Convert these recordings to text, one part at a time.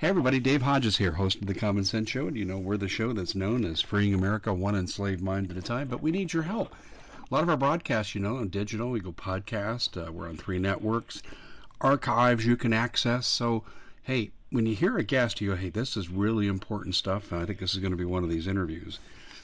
Hey, everybody, Dave Hodges here, host of The Common Sense Show. And you know, we're the show that's known as Freeing America one enslaved mind at a time, but we need your help. A lot of our broadcasts, you know, on digital, we go podcast, uh, we're on three networks, archives you can access. So, hey, when you hear a guest, you go, hey, this is really important stuff, and I think this is going to be one of these interviews.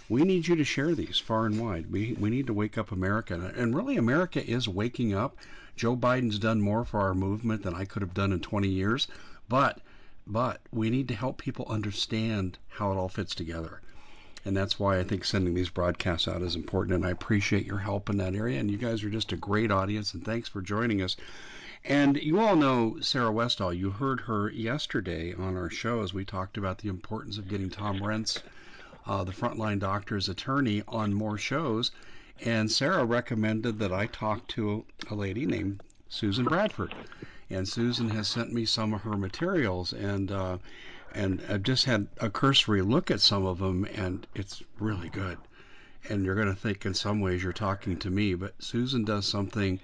We need you to share these far and wide. We, we need to wake up America. And really, America is waking up. Joe Biden's done more for our movement than I could have done in 20 years. But but we need to help people understand how it all fits together. And that's why I think sending these broadcasts out is important. And I appreciate your help in that area. And you guys are just a great audience. And thanks for joining us. And you all know Sarah Westall. You heard her yesterday on our show as we talked about the importance of getting Tom Renz uh, the frontline doctor's attorney, on more shows. And Sarah recommended that I talk to a lady named Susan Bradford. And Susan has sent me some of her materials, and uh, and I've just had a cursory look at some of them, and it's really good. And you're going to think in some ways you're talking to me, but Susan does something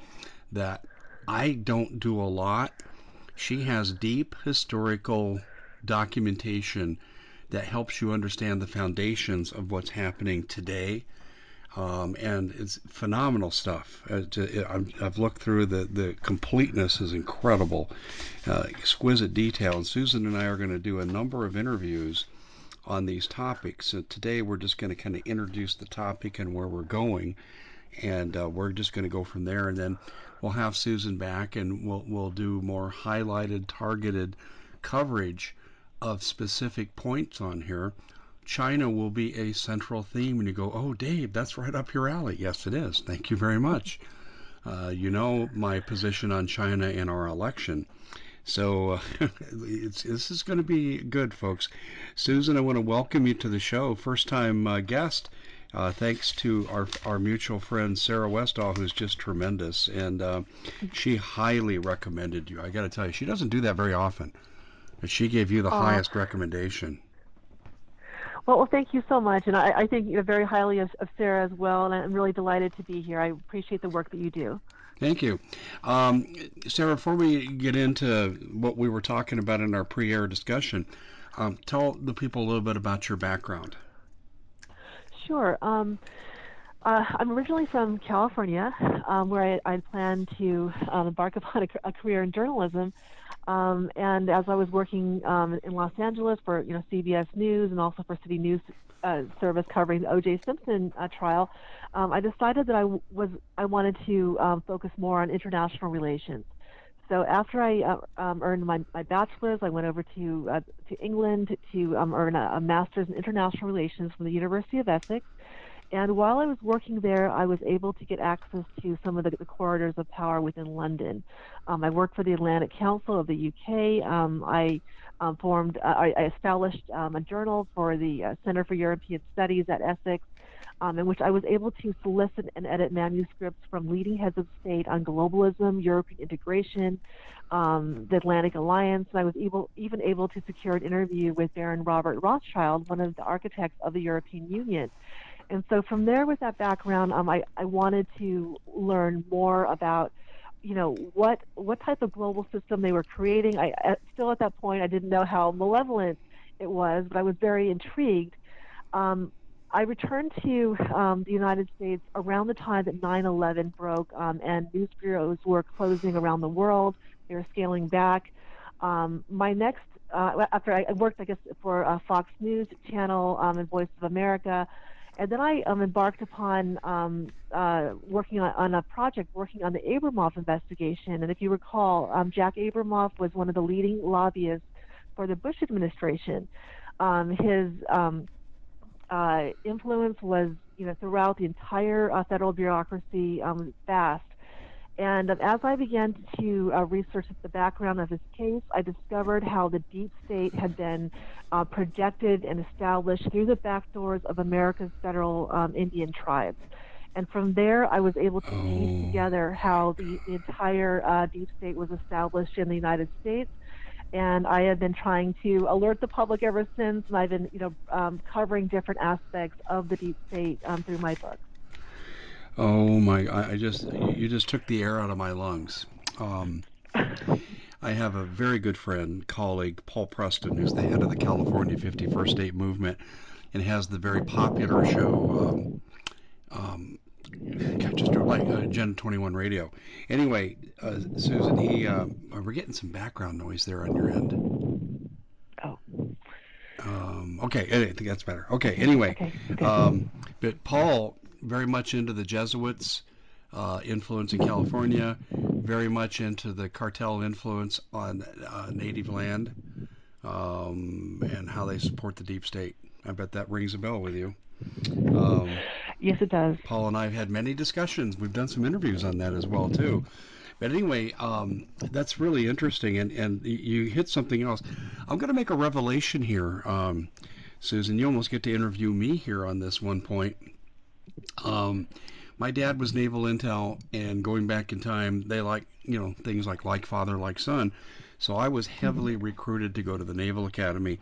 that I don't do a lot. She has deep historical documentation that helps you understand the foundations of what's happening today. Um, and it's phenomenal stuff. Uh, I've looked through the the completeness is incredible, uh, exquisite detail. And Susan and I are going to do a number of interviews on these topics. So today we're just going to kind of introduce the topic and where we're going, and uh, we're just going to go from there. And then we'll have Susan back, and we'll we'll do more highlighted, targeted coverage of specific points on here, China will be a central theme. And you go, oh, Dave, that's right up your alley. Yes, it is. Thank you very much. Uh, you know my position on China in our election. So uh, this is going to be good, folks. Susan, I want to welcome you to the show. First time uh, guest. Uh, thanks to our, our mutual friend Sarah Westall, who's just tremendous. And uh, she highly recommended you. I got to tell you, she doesn't do that very often. And she gave you the uh, highest recommendation. Well, well, thank you so much, and I, I think you know, very highly of, of, Sarah as well, and I'm really delighted to be here. I appreciate the work that you do. Thank you, um, Sarah. Before we get into what we were talking about in our pre-air discussion, um, tell the people a little bit about your background. Sure. Um, uh, I'm originally from California, um, where I, I plan to um, embark upon a, a, career in journalism. Um, and as I was working um, in Los Angeles for you know CBS News and also for City News uh, Service covering the O.J. Simpson uh, trial, um, I decided that I w- was I wanted to um, focus more on international relations. So after I uh, um, earned my, my bachelor's, I went over to uh, to England to um, earn a, a master's in international relations from the University of Essex. And while I was working there, I was able to get access to some of the, the corridors of power within London. Um, I worked for the Atlantic Council of the UK. Um, I um, formed, uh, I, I, established um, a journal for the uh, Center for European Studies at Essex, um, in which I was able to solicit and edit manuscripts from leading heads of state on globalism, European integration, um, the Atlantic Alliance, and I was able, even able to secure an interview with Baron Robert Rothschild, one of the architects of the European Union. And so from there, with that background, um, I, I wanted to learn more about, you know, what what type of global system they were creating. I still at that point I didn't know how malevolent it was, but I was very intrigued. Um, I returned to um, the United States around the time that 9/11 broke, um, and news bureaus were closing around the world. They were scaling back. Um, my next, uh, after I worked, I guess, for uh, Fox News Channel um, and Voice of America, and then I um, embarked upon um, uh, working on, on, a project working on the Abramoff investigation. And if you recall, um, Jack Abramoff was one of the leading lobbyists for the Bush administration. Um, his um, uh, influence was, you know, throughout the entire uh, federal bureaucracy um, vast. And as I began to uh, research the background of his case, I discovered how the deep state had been uh, projected and established through the back doors of America's federal um, Indian tribes. And from there, I was able to piece oh. together how the, the entire uh, deep state was established in the United States. And I have been trying to alert the public ever since, and I've been, you know, um, covering different aspects of the deep state um, through my books. Oh my! I just you just took the air out of my lungs. Um, I have a very good friend, colleague, Paul Preston, who's the head of the California 51st State Movement and has the very popular show, um, um, just like uh, Gen 21 Radio. Anyway, uh, Susan, he, uh, we're getting some background noise there on your end. Oh. Um, okay, I think that's better. Okay, anyway, Okay. okay. um, but Paul very much into the Jesuits' uh, influence in California, very much into the cartel influence on uh, native land, um, and how they support the deep state. I bet that rings a bell with you. Um, yes, it does. Paul and I have had many discussions. We've done some interviews on that as well too. But anyway, um, that's really interesting, and and you hit something else. I'm going to make a revelation here, um, Susan. You almost get to interview me here on this one point. Um, my dad was naval intel, and going back in time, they like you know things like like father, like son. So I was heavily recruited to go to the Naval Academy,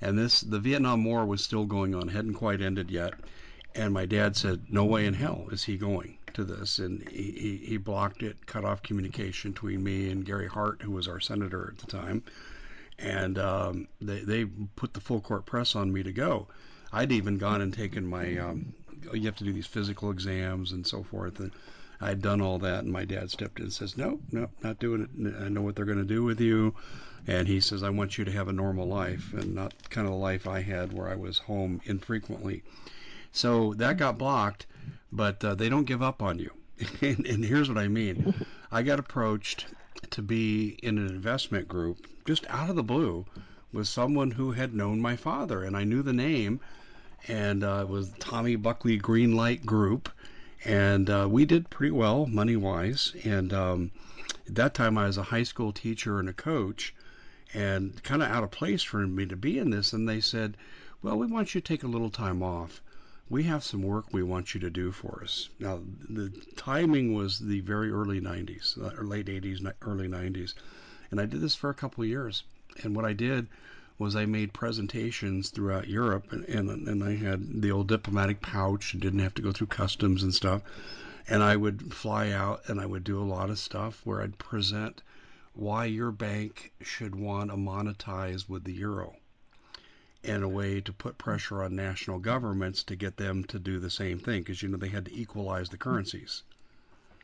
and this the Vietnam War was still going on, hadn't quite ended yet. And my dad said, "No way in hell is he going to this," and he, he, he blocked it, cut off communication between me and Gary Hart, who was our senator at the time, and um, they they put the full court press on me to go. I'd even gone and taken my um, you have to do these physical exams and so forth, and I'd done all that, and my dad stepped in and says, "No, no, not doing it. I know what they're going to do with you." And he says, I want you to have a normal life and not kind of the life I had where I was home infrequently. So that got blocked, but uh, they don't give up on you. and, and here's what I mean I got approached to be in an investment group just out of the blue with someone who had known my father, and I knew the name, and uh, it was Tommy Buckley Greenlight Group. And uh, we did pretty well money wise. And um, at that time, I was a high school teacher and a coach and kind of out of place for me to be in this. And they said, Well, we want you to take a little time off. We have some work we want you to do for us. Now, the timing was the very early 90s, or late 80s, early 90s. And I did this for a couple of years. And what I did was I made presentations throughout Europe, and, and, and I had the old diplomatic pouch and didn't have to go through customs and stuff. And I would fly out and I would do a lot of stuff where I'd present why your bank should want to monetize with the euro and a way to put pressure on national governments to get them to do the same thing because you know they had to equalize the currencies.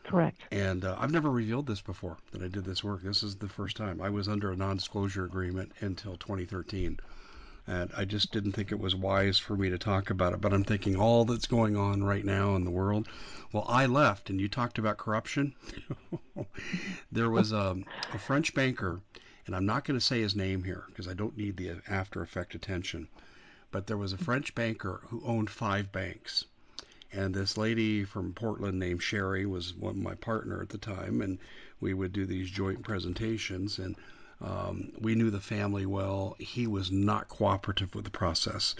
Correct. And uh, I've never revealed this before that I did this work. This is the first time. I was under a non-disclosure agreement until 2013. And I just didn't think it was wise for me to talk about it. But I'm thinking all that's going on right now in the world. Well, I left, and you talked about corruption. there was a, a French banker, and I'm not going to say his name here because I don't need the after effect attention. But there was a French banker who owned five banks. And this lady from Portland named Sherry was one my partner at the time, and we would do these joint presentations. And um, we knew the family well. He was not cooperative with the process.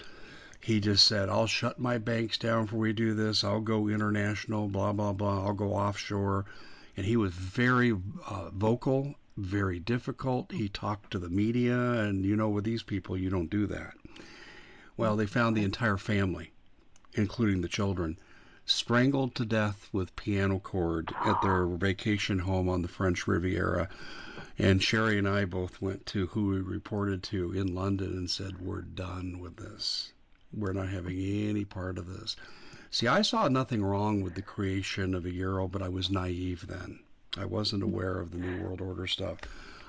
He just said, I'll shut my banks down before we do this. I'll go international, blah, blah, blah. I'll go offshore. And he was very uh, vocal, very difficult. He talked to the media, and you know, with these people, you don't do that. Well, they found the entire family, including the children, strangled to death with piano cord at their vacation home on the French Riviera. And Sherry and I both went to who we reported to in London and said, We're done with this. We're not having any part of this. See, I saw nothing wrong with the creation of a euro, but I was naive then. I wasn't aware of the New World Order stuff.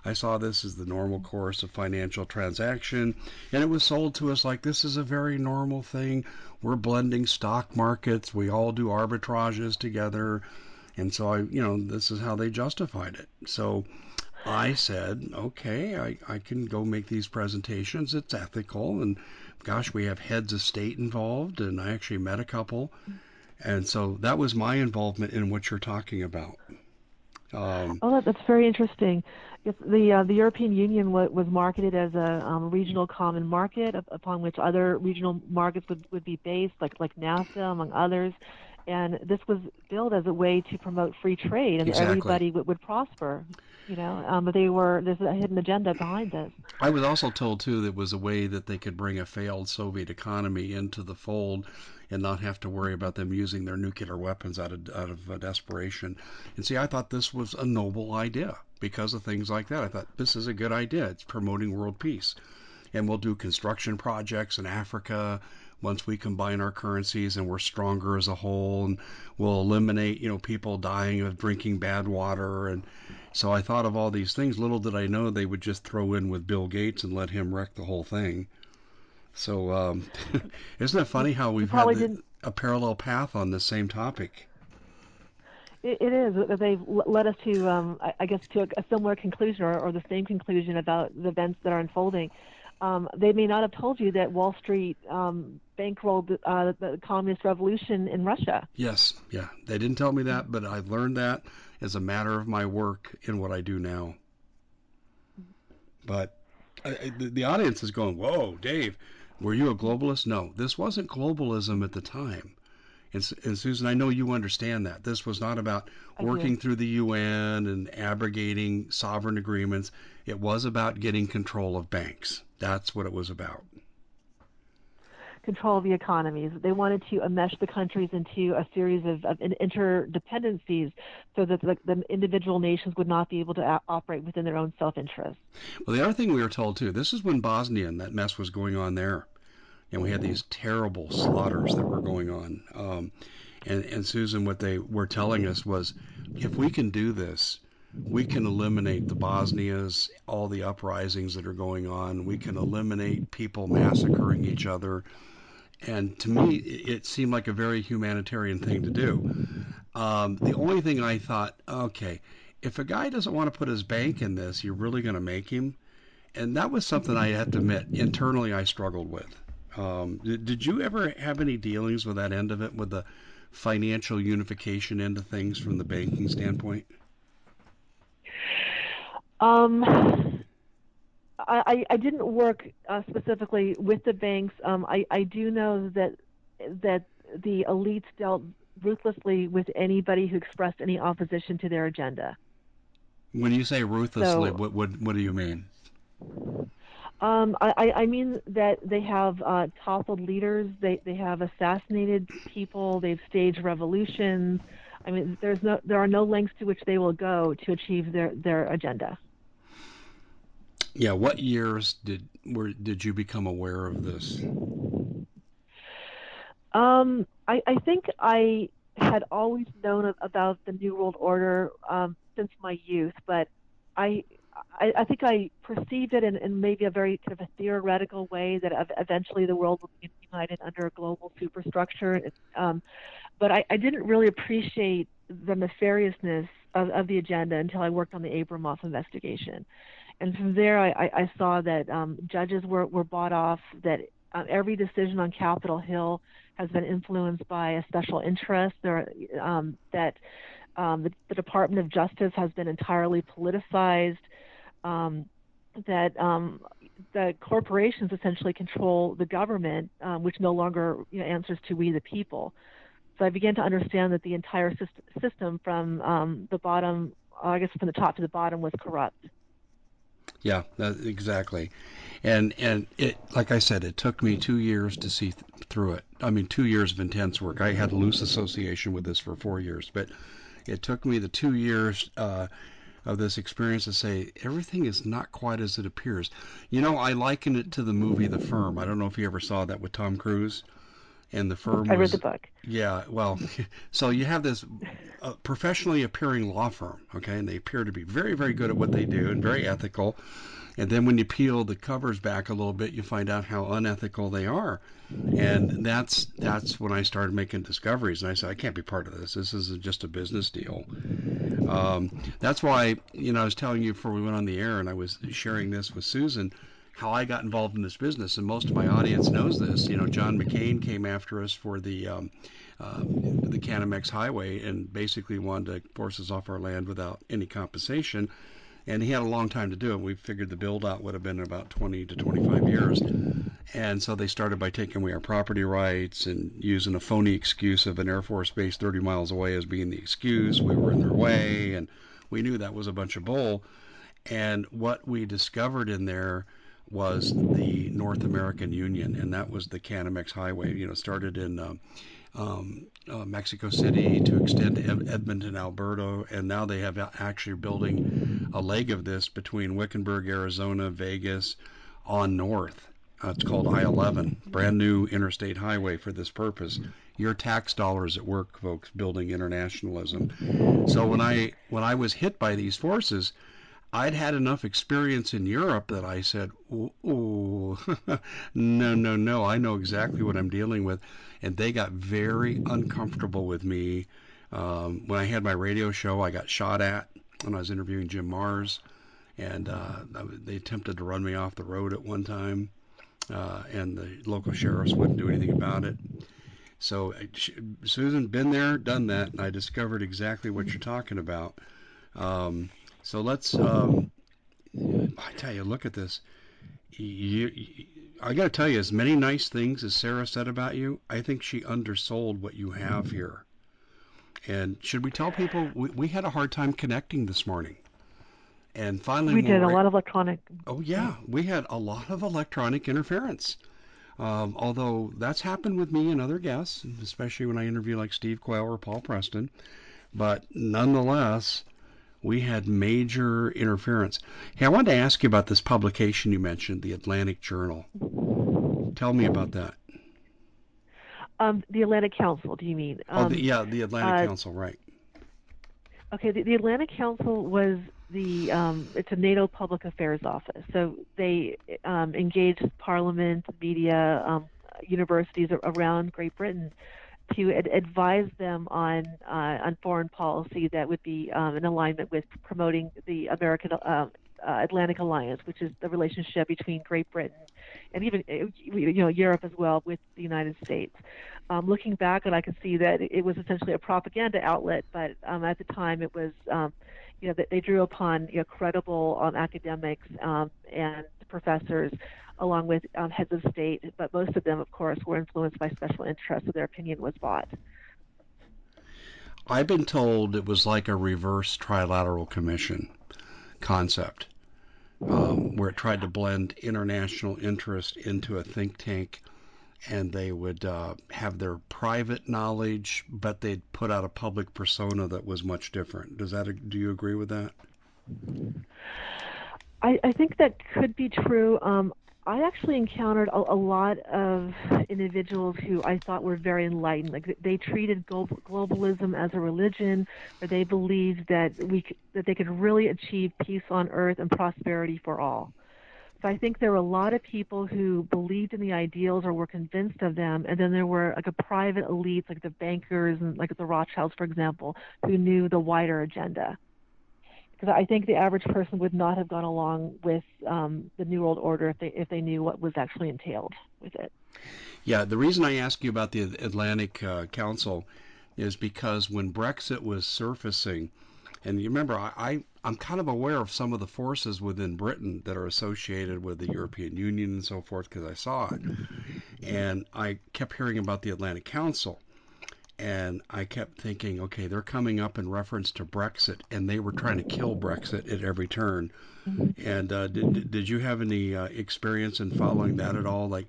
I saw this as the normal course of financial transaction, and it was sold to us like this is a very normal thing. We're blending stock markets, we all do arbitrages together, and so I, you know, this is how they justified it. So I said, okay, I, I can go make these presentations. It's ethical, and gosh, we have heads of state involved, and I actually met a couple, and so that was my involvement in what you're talking about. Um, oh, that's very interesting. The uh, the European Union was marketed as a um, regional common market upon which other regional markets would, would be based, like like NAFTA, among others. And this was built as a way to promote free trade, and exactly. everybody would, would prosper. You know, um, but they were there's a hidden agenda behind this. I was also told too that it was a way that they could bring a failed Soviet economy into the fold and not have to worry about them using their nuclear weapons out of out of uh, desperation. And see, I thought this was a noble idea. Because of things like that. I thought this is a good idea. It's promoting world peace. And we'll do construction projects in Africa once we combine our currencies and we're stronger as a whole and we'll eliminate, you know, people dying of drinking bad water and so I thought of all these things. Little did I know they would just throw in with Bill Gates and let him wreck the whole thing. So um, isn't it funny how we've had the, a parallel path on the same topic? It, is. They've led us to, um, I guess, to a, a similar conclusion or, or, the same conclusion about the events that are unfolding. Um, they may not have told you that Wall Street um, bankrolled uh, the communist revolution in Russia. Yes, yeah, they didn't tell me that, but I learned that as a matter of my work in what I do now. But I, the, the audience is going, "Whoa, Dave, were you a globalist?" No, this wasn't globalism at the time. And, and, Susan, I know you understand that. This was not about working through the UN and abrogating sovereign agreements. It was about getting control of banks. That's what it was about. Control of the economies. They wanted to enmesh the countries into a series of, of interdependencies so that the, the, individual nations would not be able to a- operate within their own self interest. Well, the other thing we were told, too, this is when Bosnia and that mess was going on there and we had these terrible slaughters that were going on. Um, and, and Susan, what they were telling us was, if we can do this, we can eliminate the Bosnias, all the uprisings that are going on. We can eliminate people massacring each other. And to me, it seemed like a very humanitarian thing to do. Um, the only thing I thought, okay, if a guy doesn't want to put his bank in this, you're really going to make him. And that was something I had to admit, internally, I struggled with. Um, did, did you ever have any dealings with that end of it, with the financial unification end of things from the banking standpoint? Um, I, I didn't work uh, specifically with the banks. Um, I, I do know that that the elites dealt ruthlessly with anybody who expressed any opposition to their agenda. When you say ruthlessly, so, what, what what do you mean? Um, I, I mean that they have uh, toppled leaders. They they have assassinated people. They've staged revolutions. I mean, there's no there are no lengths to which they will go to achieve their their agenda. Yeah, what years did were did you become aware of this? Um, I, I think I had always known about the New World Order um, since my youth, but I I, I think I perceived it in, in maybe a very kind of a theoretical way that eventually the world would be united under a global superstructure. Um, but I, I didn't really appreciate the nefariousness of, of the agenda until I worked on the Abramoff investigation. And from there, I, I saw that um, judges were, were bought off, that uh, every decision on Capitol Hill has been influenced by a special interest, there, um, that um, the, the, Department of Justice has been entirely politicized, um, that um, the corporations essentially control the government, um, which no longer you know, answers to we the people. So I began to understand that the entire system, from um, the bottom, I guess from the top to the bottom, was corrupt. Yeah, that, exactly. And and it, like I said, it took me two years to see th- through it. I mean, two years of intense work. I had loose association with this for four years, but it took me the two years. Uh, of this experience to say everything is not quite as it appears. You know, I liken it to the movie The Firm. I don't know if you ever saw that with Tom Cruise. And the firm I was, read the book. Yeah, well, so you have this uh, professionally appearing law firm, okay, and they appear to be very, very good at what they do and very ethical. And then when you peel the covers back a little bit, you find out how unethical they are. And that's that's when I started making discoveries. And I said, I can't be part of this. This is just a business deal. Um, that's why, you know, I was telling you before we went on the air, and I was sharing this with Susan, how I got involved in this business. And most of my audience knows this. You know, John McCain came after us for the um, uh, the Canamex Highway and basically wanted to force us off our land without any compensation. And he had a long time to do it. We figured the build out would have been about 20 to 25 years. And so they started by taking away our property rights and using a phony excuse of an Air Force base 30 miles away as being the excuse. We were in their way, and we knew that was a bunch of bull. And what we discovered in there was the North American Union, and that was the Canamex Highway. You know, started in um, um, uh, Mexico City to extend to Edmonton, Alberta, and now they have actually building a leg of this between Wickenburg, Arizona, Vegas, on north. Uh, it's called I-11, brand new interstate highway for this purpose. Your tax dollars at work, folks, building internationalism. So when I when I was hit by these forces, I'd had enough experience in Europe that I said, "Ooh, ooh no, no, no! I know exactly what I'm dealing with." and they got very uncomfortable with me. Um, when I had my radio show, I got shot at when I was interviewing Jim Marrs, and uh, they attempted to run me off the road at one time, uh, and the local sheriffs wouldn't do anything about it. So, Susan, been there, done that, and I discovered exactly what you're talking about. Um, so let's, um, I tell you, look at this. You, you, I got to tell you, as many nice things as Sarah said about you, I think she undersold what you have here. And should we tell people we, we had a hard time connecting this morning? And finally, we did a lot of electronic. Oh yeah, we had a lot of electronic interference. Um, although that's happened with me and other guests, especially when I interview like Steve Quayle or Paul Preston. But nonetheless, we had major interference. Hey, I wanted to ask you about this publication you mentioned, the Atlantic Journal. Tell me about that. Um, the Atlantic Council, do you mean? Um, oh, the, um, yeah, the Atlantic uh, Council, right. Okay, the, the Atlantic Council was the um, it's a NATO public affairs office. So they um, engaged Parliament, media, um, universities around Great Britain to ad- advise them on uh, on foreign policy that would be um, in alignment with promoting the American uh, uh, Atlantic Alliance, which is the relationship between Great Britain and even uh, you know Europe as well with the United States. Um, looking back, and I can see that it was essentially a propaganda outlet, but um, at the time it was um, you know they drew upon you know, credible um, academics um, and professors along with um, heads of state, but most of them, of course, were influenced by special interests, so their opinion was bought. I've been told it was like a reverse trilateral commission concept, um, where it tried to blend international interest into a think tank, and they would uh, have their private knowledge, but they'd put out a public persona that was much different. Does that? Do you agree with that? I, I think that could be true. Um, I actually encountered a, a, lot of individuals who I thought were very enlightened. Like they treated globalism as a religion, or they believed that we that they could really achieve peace on earth and prosperity for all. So I think there were a lot of people who believed in the ideals or were convinced of them, and then there were like a private elite, like the bankers and like the Rothschilds, for example, who knew the wider agenda because I think the average person would not have gone along with um, the New World Order if they if they knew what was actually entailed with it. Yeah, the reason I ask you about the Atlantic uh, Council is because when Brexit was surfacing, and you remember I, I I'm kind of aware of some of the forces within Britain that are associated with the European Union and so forth because I saw it, and I kept hearing about the Atlantic Council and I kept thinking, okay, they're coming up in reference to Brexit, and they were trying to kill Brexit at every turn. And uh, did did you have any uh, experience in following that at all, like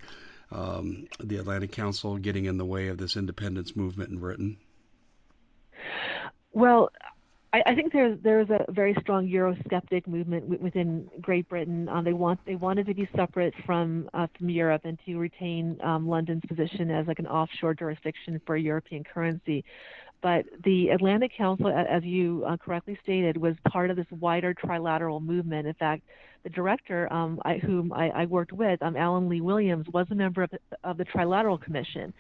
um, the Atlantic Council getting in the way of this independence movement in Britain? Well, I, I think there's there's a very strong Eurosceptic movement w- within Great Britain. Um, they want they wanted to be separate from uh, from Europe and to retain um, London's position as like an offshore jurisdiction for European currency. But the Atlantic Council, as you uh, correctly stated, was part of this wider trilateral movement. In fact, the director, um, I, whom I, I, worked with, um, Alan Lee Williams, was a member of the, of the Trilateral Commission.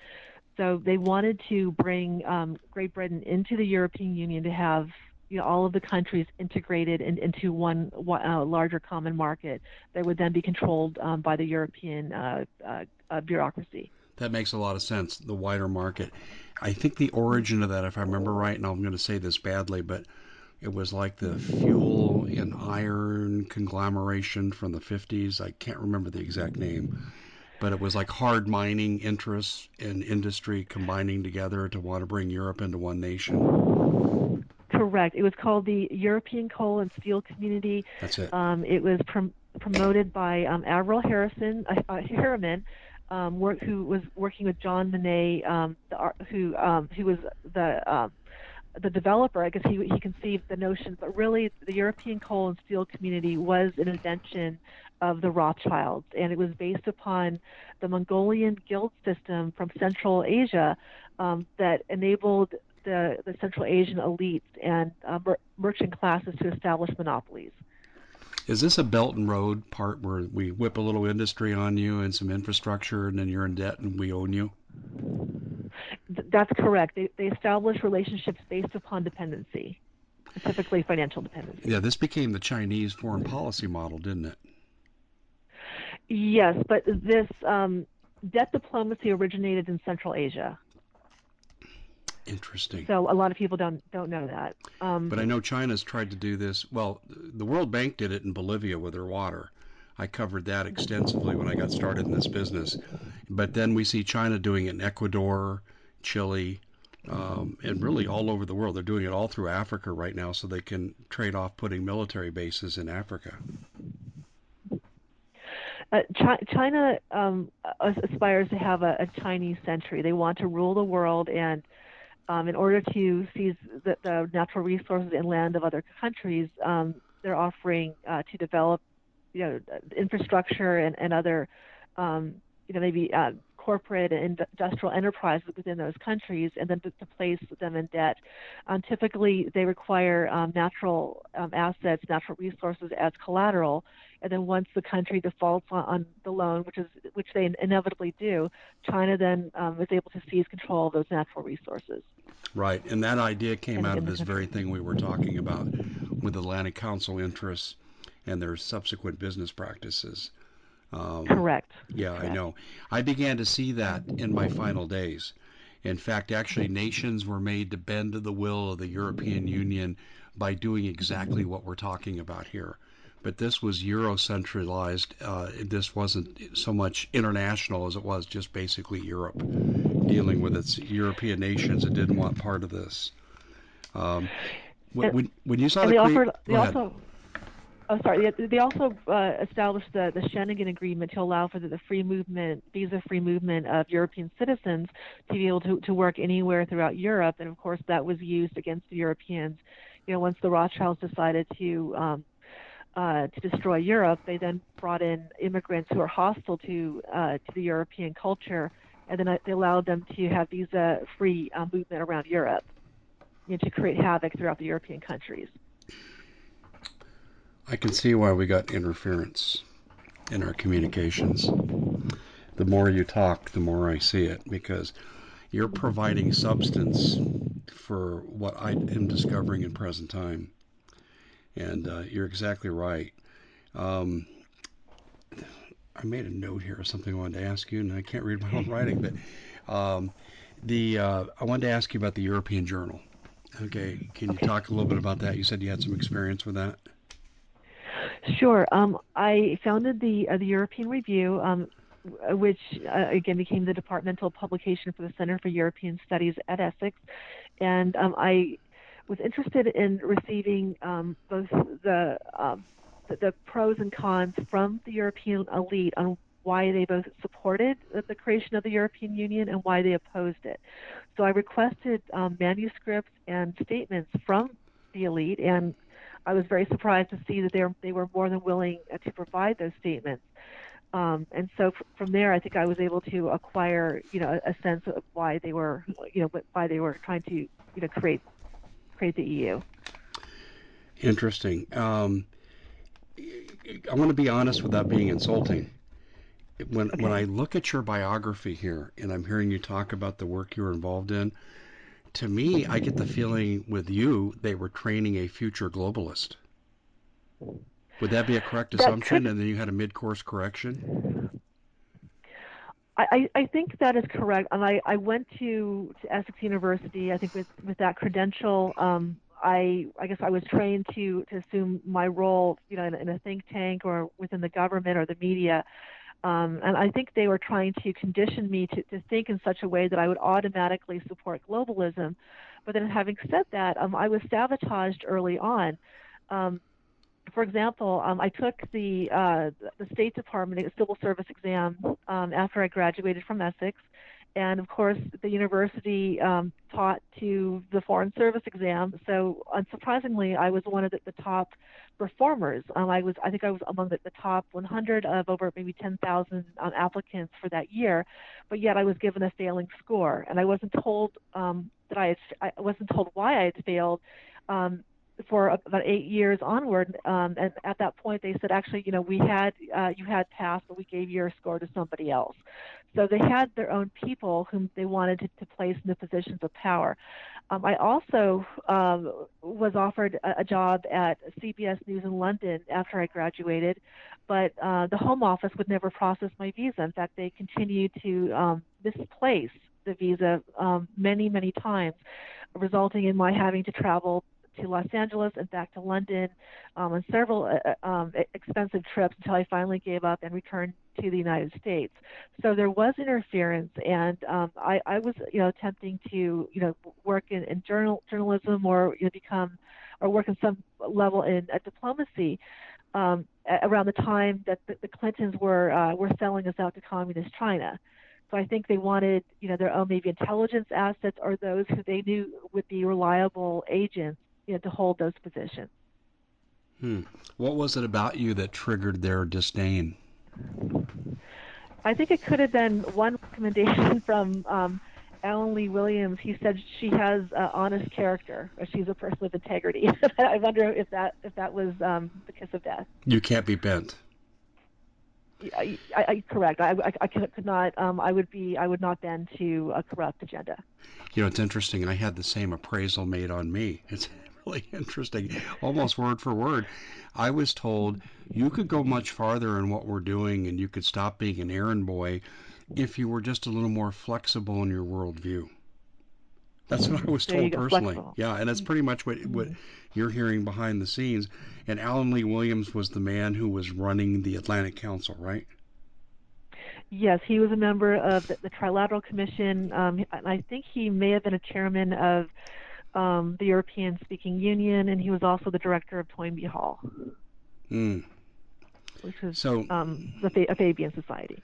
So they wanted to bring um, Great Britain into the European Union to have you know, all of the countries integrated in, into one uh, larger common market that would then be controlled um, by the European uh, uh, uh, bureaucracy. That makes a lot of sense. The wider market. I think the origin of that, if I remember right, and I'm going to say this badly, but it was like the fuel and iron conglomeration from the 50s. I can't remember the exact name, but it was like hard mining interests and industry combining together to want to bring Europe into one Correct. It was called the European Coal and Steel Community. That's it. Um, it was prom- promoted by um, Averell Harrison uh, uh, Harriman, um, work, who was working with John Monnet, um, the, who um, who was the um, the developer. I guess he he conceived the notion, but really the European coal and steel community was an invention of the Rothschilds, and it was based upon the Mongolian guild system from Central Asia um, that enabled the, the Central Asian elites and uh, mer- merchant classes to establish monopolies. Is this a Belt and Road part where we whip a little industry on you and some infrastructure, and then you're in debt and we own you? Th- that's correct. They, they establish relationships based upon dependency, specifically financial dependency. Yeah, this became the Chinese foreign policy model, didn't it? Yes, but this um, debt diplomacy originated in Central Asia. Interesting. So a lot of people don't don't know that. Um, but I know China's tried to do this. Well, the World Bank did it in Bolivia with their water. I covered that extensively when I got started in this business. But then we see China doing it in Ecuador, Chile, um, and really all over the world. They're doing it all through Africa right now so they can trade off putting military bases in Africa. Uh, China um, aspires to have a, a, Chinese century. They want to rule the world, and um, in order to seize the, the, natural resources and land of other countries, um, they're offering uh, to develop, you know, infrastructure and, and other, um, you know, maybe uh, corporate and industrial enterprises within those countries, and then to, to place them in debt. Um, typically, they require um, natural um, assets, natural resources as collateral, and then once the country defaults on, on the loan, which is which they inevitably do, China then um, is able to seize control of those natural resources. Right, and that idea came out of this very thing we were talking about with Atlantic Council interests and their subsequent business practices. Um, Correct. Yeah, Correct. I know. I began to see that in my final days. In fact, actually, nations were made to bend to the will of the European Union by doing exactly what we're talking about here but this was Eurocentralized. Uh, this wasn't so much international as it was just basically Europe dealing with its European nations that didn't want part of this. Um, when, when, you saw the they offered, they also, oh sorry, they also uh, established the, the Schengen Agreement to allow for the, the free movement, visa-free movement of European citizens to be able to, to work anywhere throughout Europe, and of course that was used against the Europeans. You know, once the Rothschilds decided to um, uh, to destroy Europe, they then brought in immigrants who are hostile to uh, to the European culture, and then uh, they allowed them to have visa-free uh, movement around Europe, you know, to create havoc throughout the European countries. I can see why we got interference in our communications. The more you talk, the more I see it because you're providing substance for what I am discovering in present time. And uh, you're exactly right. Um, I made a note here of something I wanted to ask you, and I can't read my own writing, but um, the uh, I wanted to ask you about the European Journal. Okay, can you okay. talk a little bit about that? You said you had some experience with that. Sure. Um, I founded the uh, the European Review, um, which uh, again became the departmental publication for the Center for European Studies at Essex, and um, I was interested in receiving um, both the, um, the, the pros and cons from the European elite on why they both supported the creation of the European Union and why they opposed it. So I requested um, manuscripts and statements from the elite, and I was very surprised to see that they were, they were more than willing uh, to provide those statements. Um, and so from there, I think I was able to acquire, you know, a, a sense of why they were, you know, why they were trying to, you know, create create the EU. Interesting. Um, I want to be honest without being insulting. When okay. when I look at your biography here, and I'm hearing you talk about the work you were involved in, to me, I get the feeling with you they were training a future globalist. Would that be a correct assumption? Could, and then you had a mid-course correction. I, I think that is correct. And I, I went to, to Essex University, I think with, with that credential, um, I, I guess I was trained to, to assume my role, you know, in, in a think tank or within the government or the media. Um, and I think they were trying to condition me to, to think in such a way that I would automatically support globalism. But then having said that, um, I was sabotaged early on. Um, for example, um, I took the uh, the State Department civil service exam um, after I graduated from Essex, and of course the university um, taught to the Foreign Service exam. So unsurprisingly, I was one of the, the top performers. Um, I was I think I was among the, the top 100 of over maybe 10,000 um, applicants for that year, but yet I was given a failing score, and I wasn't told um, that I had, I wasn't told why I had failed. Um, for about eight years onward. Um, and at that point, they said, actually, you know, we had uh, you had passed, but we gave your score to somebody else. So they had their own people whom they wanted to, to place in the positions of power. Um, I also um, was offered a, a, job at CBS News in London after I graduated, but uh, the Home Office would never process my visa. In fact, they continued to um, misplace the visa um, many, many times, resulting in my having to travel to Los Angeles and back to London um, on several uh, uh um, expensive trips until I finally gave up and returned to the United States. So there was interference, and um, I, I was, you know, attempting to, you know, work in, in journal, journalism or you know, become or work in some level in uh, diplomacy. Um, around the time that the, Clintons were uh, were selling us out to communist China. So I think they wanted, you know, their own maybe intelligence assets or those who they knew would be reliable agents you know, to hold those positions. Hmm. What was it about you that triggered their disdain? I think it could have been one recommendation from um, Alan Lee Williams. He said she has an honest character, or she's a person with integrity. I wonder if that if that was um, the kiss of death. You can't be bent. I, I, I correct. I, I, I could, not. Um, I would be. I would not bend to a corrupt agenda. You know, it's interesting. I had the same appraisal made on me. It's really interesting, almost word for word. I was told you could go much farther in what we're doing and you could stop being an errand boy if you were just a little more flexible in your worldview. That's what I was told personally. Flexible. Yeah, and that's pretty much what what you're hearing behind the scenes. And Alan Lee Williams was the man who was running the Atlantic Council, right? Yes, he was a member of the, the Trilateral Commission. Um, I think he may have been a chairman of um, the European Speaking Union, and he was also the director of Toynbee Hall, mm. which is so, um, the Fa- a Fabian Society.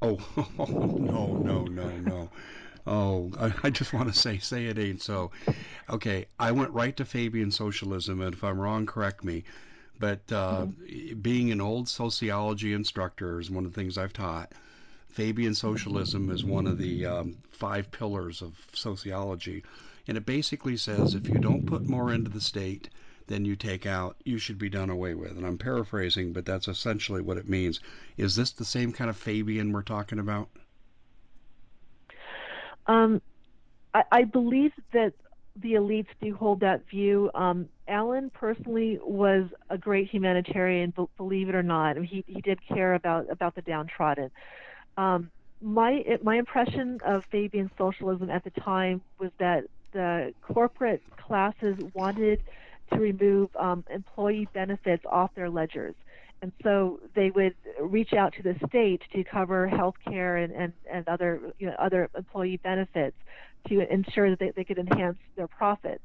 Oh, no, no, no, no. Oh, I, I, just want to say, say it ain't so. Okay, I went right to Fabian socialism, and if I'm wrong, correct me. But uh, mm-hmm. being an old sociology instructor is one of the things I've taught. Fabian socialism is one of the um, five pillars of sociology. And it basically says if you don't put more into the state than you take out, you should be done away with. And I'm paraphrasing, but that's essentially what it means. Is this the same kind of Fabian we're talking about? Um, I, I believe that the elites do hold that view. Um, Alan personally was a great humanitarian, believe it or not. He he did care about about the downtrodden. Um, my my impression of Fabian socialism at the time was that the corporate classes wanted to remove um, employee benefits off their ledgers. And so they would reach out to the state to cover health care and, and, and other, you know, other employee benefits to ensure that they, they could enhance their profits.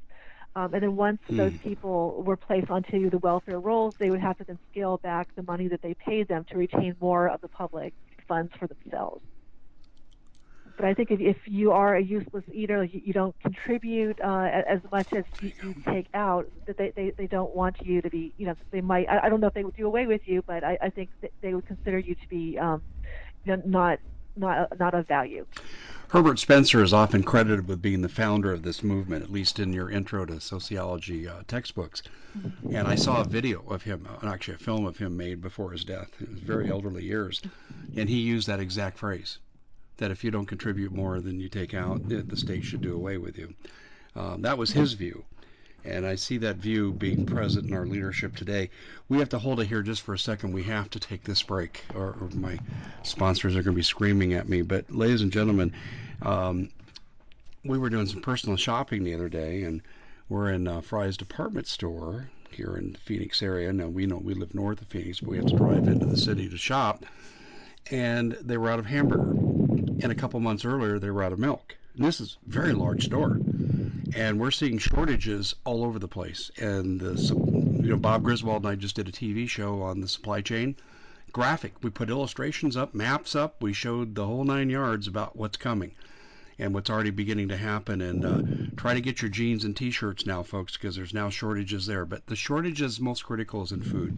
Um, and then once hmm. those people were placed onto the welfare rolls, they would have to then scale back the money that they paid them to retain more of the public funds for themselves. But I think if, if you are a useless eater, you, you don't contribute uh, as much as you, you take out. That they, they, they don't want you to be. You know, they might. I, I don't know if they would do away with you, but I, I think they would consider you to be um, you know, not not not of value. Herbert Spencer is often credited with being the founder of this movement, at least in your intro to sociology uh, textbooks. Mm-hmm. And I saw a video of him, uh, actually a film of him made before his death, in his very elderly years, and he used that exact phrase that if you don't contribute more than you take out, the state should do away with you. Um, that was his view. And I see that view being present in our leadership today. We have to hold it here just for a second. We have to take this break, or, or my sponsors are going to be screaming at me. But, ladies and gentlemen, um, we were doing some personal shopping the other day, and we're in uh, Fry's department store here in the Phoenix area. Now, we know we live north of Phoenix, but we have to drive into the city to shop. And they were out of hamburger and a couple months earlier they were out of milk. And this is a very large store, and we're seeing shortages all over the place. And the you know, Bob Griswold and I just did a TV show on the supply chain. Graphic. We put illustrations up, maps up. We showed the whole nine yards about what's coming and what's already beginning to happen. And uh, try to get your jeans and t-shirts now, folks, because there's now shortages there. But the shortage is most critical is in food,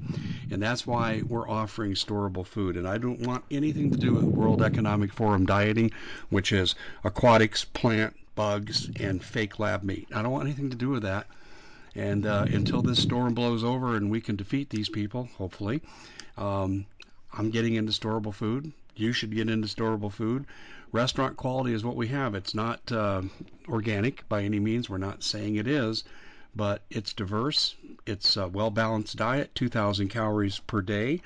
and that's why we're offering storable food. And I don't want anything to do with World Economic Forum dieting, which is aquatics, plant, bugs, and fake lab meat. I don't want anything to do with that. And uh, until this storm blows over and we can defeat these people, hopefully, um, I'm getting into storable food. You should get into storable food restaurant quality is what we have. It's not uh, organic by any means. We're not saying it is, but it's diverse. It's a well balanced diet, 2,000 calories per day,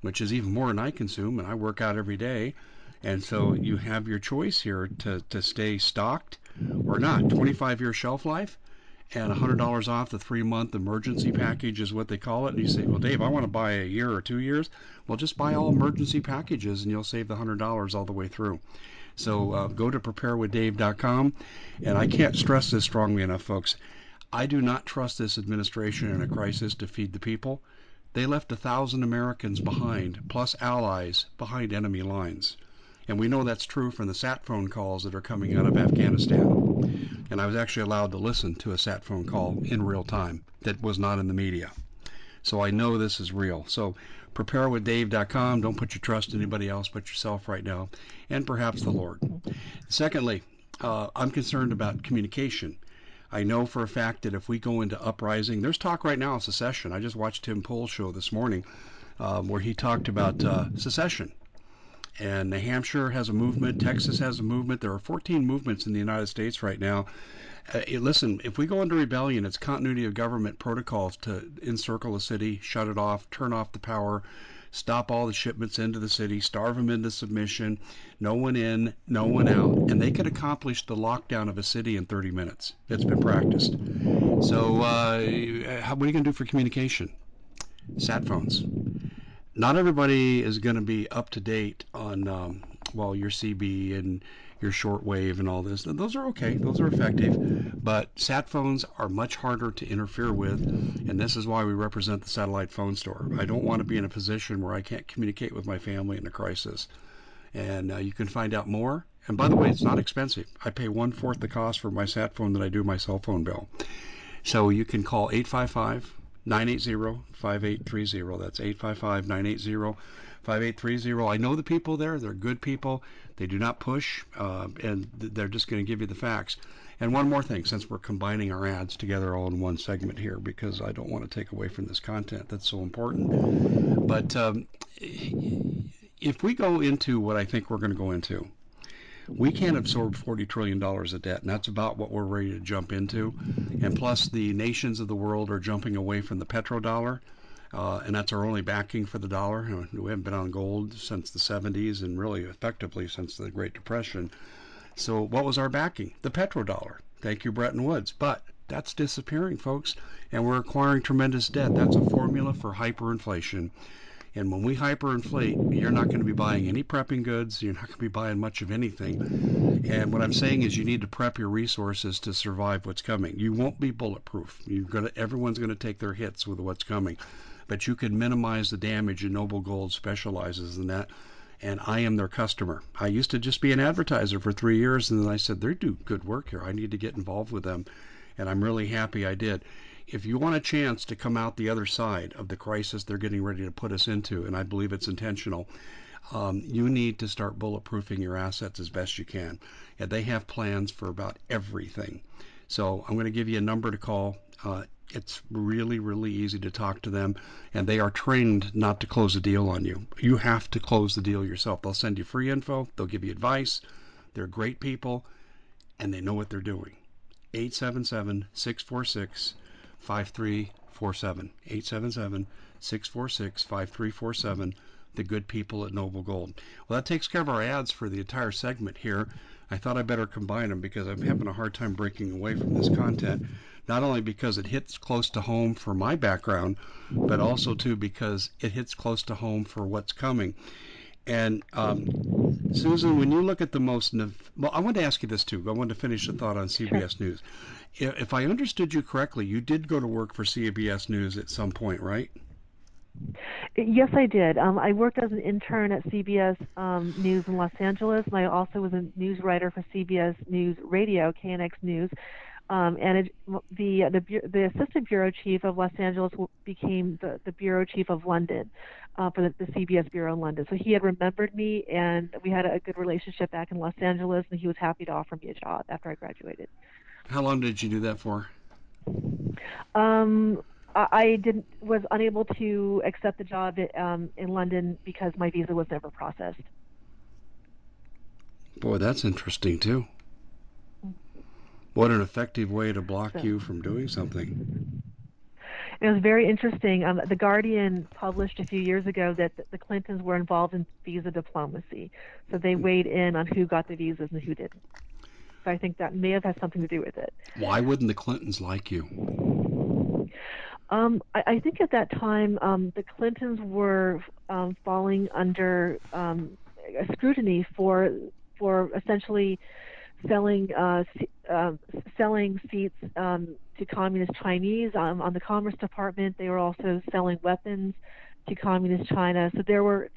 which is even more than I consume, and I work out every day. And so you have your choice here to, to stay stocked or not. 25 year shelf life and $100 off the three month emergency package is what they call it. And you say, well, Dave, I want to buy a year or two years. Well, just buy all emergency packages and you'll save the $100 all the way through. So uh, go to preparewithdave.com. And I can't stress this strongly enough, folks. I do not trust this administration in a crisis to feed the people. They left a thousand Americans behind, plus allies, behind enemy lines. And we know that's true from the sat phone calls that are coming out of Afghanistan. And I was actually allowed to listen to a sat phone call in real time that was not in the media. So I know this is real. So preparewithdave.com. Don't put your trust in anybody else but yourself right now, and perhaps the Lord. Secondly, uh, I'm concerned about communication. I know for a fact that if we go into uprising, there's talk right now of secession. I just watched Tim Pool's show this morning um, where he talked about uh, secession. And New Hampshire has a movement, Texas has a movement. There are 14 movements in the United States right now uh, listen, if we go into rebellion, it's continuity of government protocols to encircle a city, shut it off, turn off the power, stop all the shipments into the city, starve them into submission, no one in, no one out, and they could accomplish the lockdown of a city in 30 minutes. It's been practiced. So, uh, what are you going to do for communication? Sat phones. Not everybody is going to be up to date on, um, well, your CB and your shortwave and all this. Those are okay. Those are effective. But sat phones are much harder to interfere with, and this is why we represent the satellite phone store. I don't want to be in a position where I can't communicate with my family in a crisis. And uh, you can find out more. And by the way, it's not expensive. I pay one fourth the cost for my sat phone that I do my cell phone bill. So you can call 855 980 5830. That's 855 980 5830. I know the people there. They're good people. They do not push, uh, and they're just going to give you the facts. And one more thing, since we're combining our ads together all in one segment here, because I don't want to take away from this content that's so important. But um, if we go into what I think we're going to go into, we can't absorb $40 trillion of debt, and that's about what we're ready to jump into. And plus, the nations of the world are jumping away from the petrodollar uh, and that's our only backing for the dollar. We haven't been on gold since the 70s and really effectively since the Great Depression. So, what was our backing? The petrodollar. Thank you, Bretton Woods. But that's disappearing, folks, and we're acquiring tremendous debt. That's a formula for hyperinflation. And when we hyperinflate, you're not going to be buying any prepping goods. You're not going to be buying much of anything. And what I'm saying is, you need to prep your resources to survive what's coming. You won't be bulletproof. You're going to, everyone's going to take their hits with what's coming but you can minimize the damage, and Noble Gold specializes in that. And I am their customer. I used to just be an advertiser for three years, and then I said, they do good work here. I need to get involved with them. And I'm really happy I did. If you want a chance to come out the other side of the crisis they're getting ready to put us into, and I believe it's intentional, um, you need to start bulletproofing your assets as best you can. And they have plans for about everything. So I'm going to give you a number to call. Uh, it's really, really easy to talk to them, and they are trained not to close a deal on you. You have to close the deal yourself. They'll send you free info, they'll give you advice. They're great people, and they know what they're doing. 877 646 5347. 877 646 5347. The good people at Noble Gold. Well, that takes care of our ads for the entire segment here. I thought I better combine them because I'm having a hard time breaking away from this content not only because it hits close to home for my background, but also too because it hits close to home for what's coming. And um, Susan, when you look at the most, well, I want to ask you this too. I want to finish the thought on CBS sure. News. If I understood you correctly, you did go to work for CBS News at some point, right? Yes, I did. Um, I worked as an intern at CBS um, News in Los Angeles, and I also was a news writer for CBS News Radio, KNX News. Um, and it, the, the the assistant bureau chief of Los Angeles became the, the bureau chief of London uh, for the, the CBS bureau in London. So he had remembered me, and we had a good relationship back in Los Angeles, and he was happy to offer me a job after I graduated. How long did you do that for? Um, I didn't was unable to accept the job um, in London because my visa was never processed. Boy, that's interesting too. What an effective way to block so, you from doing something. It was very interesting. Um, the Guardian published a few years ago that the Clintons were involved in visa diplomacy, so they weighed in on who got the visas and who didn't. So I think that may have had something to do with it. Why wouldn't the Clintons like you? Um, I, I, think at that time um, the Clintons were um, falling under um, scrutiny for for essentially selling uh, uh, selling seats um, to communist Chinese um, on the Commerce Department. They were also selling weapons to communist China. So there were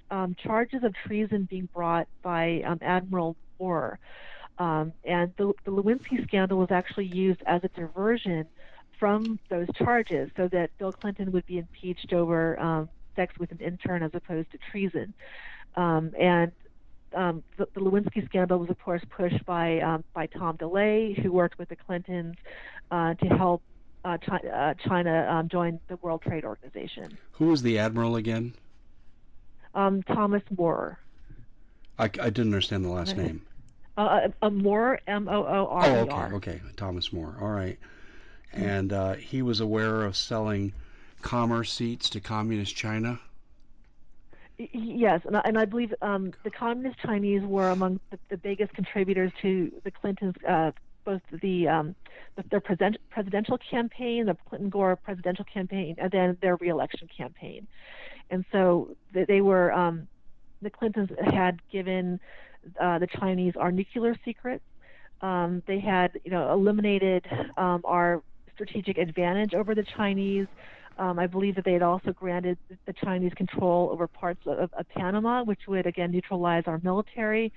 charges of treason being brought by Admiral Moore. and the, the Lewinsky scandal was actually used as a diversion from those charges so that Bill Clinton would be impeached over um, sex with an intern as opposed to treason. Um, and um, the, the, Lewinsky scandal was, of course, pushed by um, by Tom DeLay, who worked with the Clintons uh, to help uh, China, uh, China um, join the World Trade Organization. Who was the admiral again? Um, Thomas Moore. I, I, didn't understand the last name. Uh, uh Moore, M O O R R. Oh, okay, okay, Thomas Moore. All right and uh, he was aware of selling commerce seats to communist China. Yes, and I, and I believe um, the communist Chinese were among the, the biggest contributors to the Clintons, uh, both the, um, the their present, presidential campaign, the Clinton Gore presidential campaign, and then their reelection campaign. And so they, they were um, the Clintons had given uh, the Chinese our nuclear secrets. Um, they had, you know, eliminated um, our strategic advantage over the Chinese. Um, I believe that they had also granted the Chinese control over parts of, of Panama, which would again neutralize our military.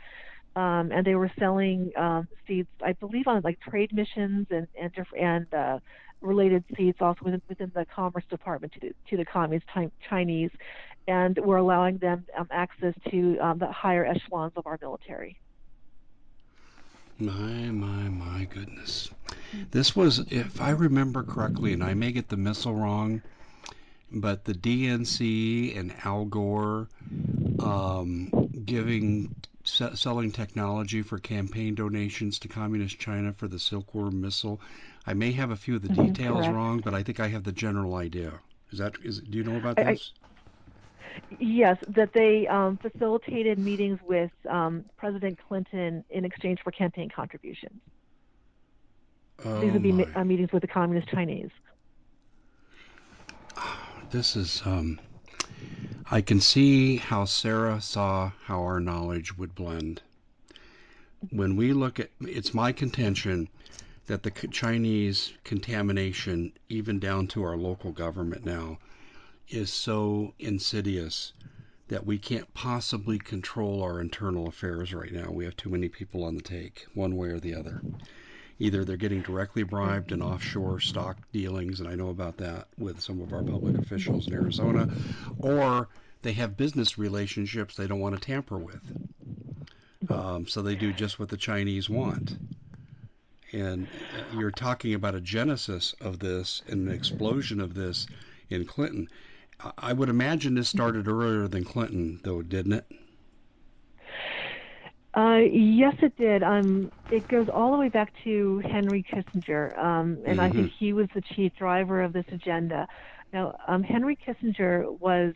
Um, and they were selling um, seeds, I believe, on like trade missions and and, and uh, related seeds also within, within the Commerce Department to the, to the Communist Chinese, and were allowing them um, access to um, the higher echelons of our military. My, my, my goodness. This was, if I remember correctly, and I may get the missile wrong, but the DNC and Al Gore um, giving selling technology for campaign donations to communist China for the Silkworm missile. I may have a few of the mm-hmm, details wrong, but I think I have the general idea. Is that is do you know about this? Yes, that they um, facilitated meetings with um, President Clinton in exchange for campaign contributions. Oh These would be uh, meetings with the Communist Chinese. This is. Um, I can see how Sarah saw how our knowledge would blend. When we look at, it's my contention that the Chinese contamination, even down to our local government now, is so insidious that we can't possibly control our internal affairs right now. We have too many people on the take, one way or the other. Either they're getting directly bribed in offshore stock dealings, and I know about that with some of our public officials in Arizona, or they have business relationships they don't want to tamper with. Um, so they do just what the Chinese want. And you're talking about a genesis of this and an explosion of this in Clinton. I would imagine this started earlier than Clinton, though, didn't it? Uh, yes, it did. Um, it goes all the way back to Henry Kissinger, um, and mm-hmm. I think he was the chief driver of this agenda. Now, um, Henry Kissinger was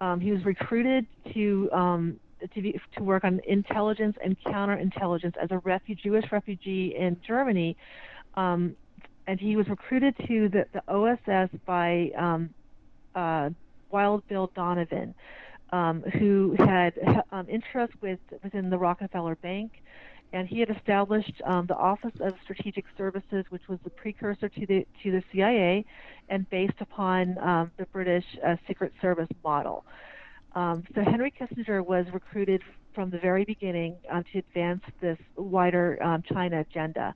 um, he was recruited to um, to, be, to work on intelligence and counterintelligence as a refugee, Jewish refugee in Germany, um, and he was recruited to the, the OSS by uh, Wild Bill Donovan. Um, who had um, interest with within the Rockefeller Bank, and he had established um, the Office of Strategic Services, which was the precursor to the to the CIA, and based upon um, the British uh, Secret Service model. Um, so Henry Kissinger was recruited from the very beginning um, to advance this wider um, China agenda.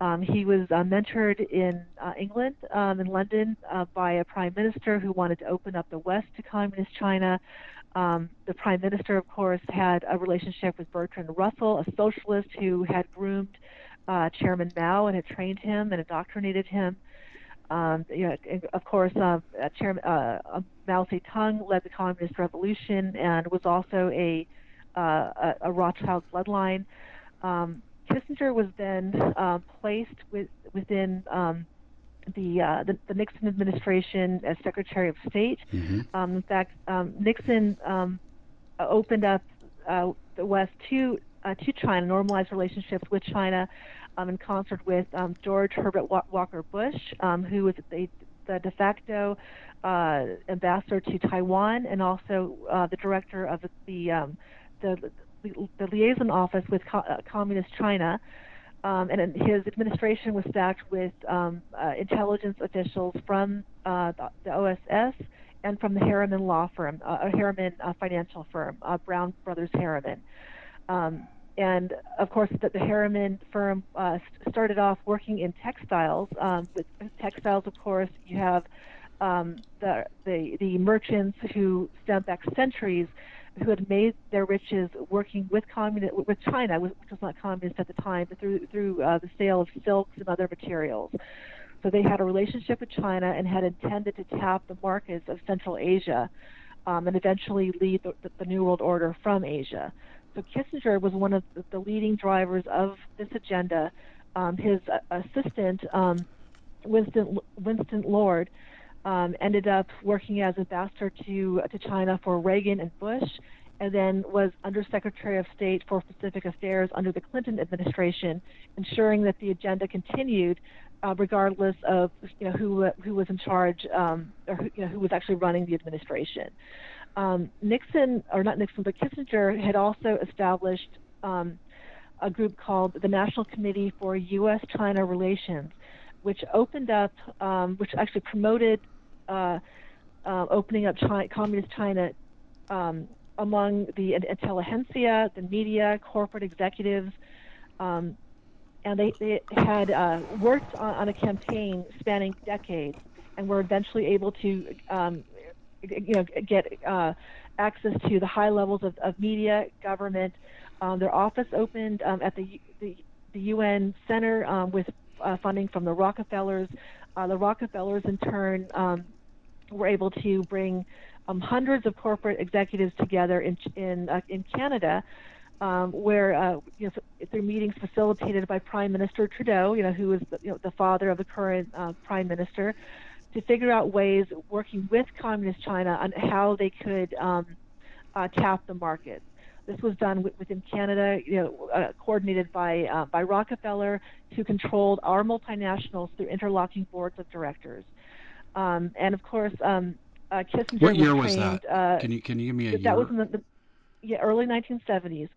Um, he was uh, mentored in uh, England, in London, uh, by a prime minister who wanted to open up the West to communist China. Um, the prime minister, of course, had a relationship with Bertrand Russell, a socialist who had groomed uh, Chairman Mao and had trained him and indoctrinated him. Um, you know, of course, uh, Chairman uh, Mao Zedong led the communist revolution and was also a a, a Rothschild bloodline. Um, Kissinger was then uh, placed with, within um, the, uh, the, the Nixon administration as Secretary of State. Mm-hmm. Um, in fact, um, Nixon um, opened up uh, the West to uh, to China, normalized relationships with China, um, in concert with um, George Herbert Walker Bush, um, who was the, the de facto uh, ambassador to Taiwan and also uh, the director of the um, the, the, the liaison office with co- uh, communist China um, and his administration was stacked with um, uh, intelligence officials from uh, the, OSS and from the Harriman law firm, uh, Harriman uh, financial firm, uh, Brown Brothers Harriman. Um, and of course, the, the Harriman firm uh, started off working in textiles. Um, with textiles, of course, you have um, the, the the merchants who stem back centuries who had made their riches working with communist with China, which was not communist at the time, but through through uh, the sale of silks and other materials. So they had a relationship with China and had intended to tap the markets of Central Asia, um, and eventually lead the, the, New World Order from Asia. So Kissinger was one of the, the leading drivers of this agenda. Um, his uh, assistant, um, Winston Winston Lord um, ended up working as ambassador to to China for Reagan and Bush, and then was Undersecretary of State for Pacific Affairs under the Clinton administration, ensuring that the agenda continued uh, regardless of you know who who was in charge um, or who, you know who was actually running the administration. Um, Nixon, or not Nixon, but Kissinger had also established um, a group called the National Committee for U.S.-China Relations, which opened up, um, which actually promoted uh, uh, opening up China, communist China um, among the intelligentsia, the media, corporate executives, um, and they, they had uh, worked on, on, a campaign spanning decades, and were eventually able to, um, you know, get uh, access to the high levels of, of media, government. Um, their office opened um, at the, the, the UN Center um, with uh, funding from the Rockefellers. Uh, the Rockefellers, in turn, um, were able to bring um, hundreds of corporate executives together in in uh, in Canada, um, where uh, you know through meetings facilitated by Prime Minister Trudeau, you know who is the, you know, the father of the current uh, Prime Minister, to figure out ways working with Communist China on how they could um, uh, tap the market. This was done within Canada, you know, uh, coordinated by uh, by Rockefeller, who controlled our multinationals through interlocking boards of directors. Um, and of course, um, uh, Kissinger what year was, trained, was that? Uh, can you can you give me a that year? That was in the, the yeah, early 1970s.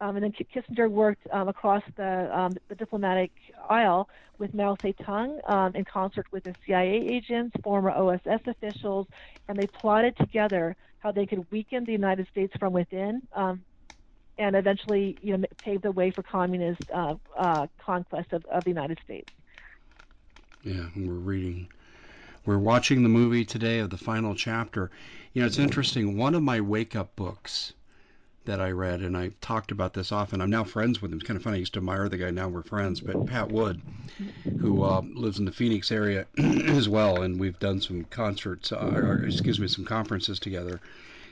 Um, and then Kissinger worked um, across the, um, the diplomatic aisle with Mao Zedong um, in concert with the CIA agents, former OSS officials, and they plotted together how they could weaken the United States from within um, and eventually you know, pave the way for communist uh, uh, conquest of, of the United States. Yeah, we're reading we're watching the movie today of the final chapter. You know, it's interesting. One of my wake up books that I read, and I've talked about this often. I'm now friends with him. It's kind of funny. I used to admire the guy. Now we're friends. But Pat Wood, who uh, lives in the Phoenix area as well, and we've done some concerts, uh, or, excuse me, some conferences together.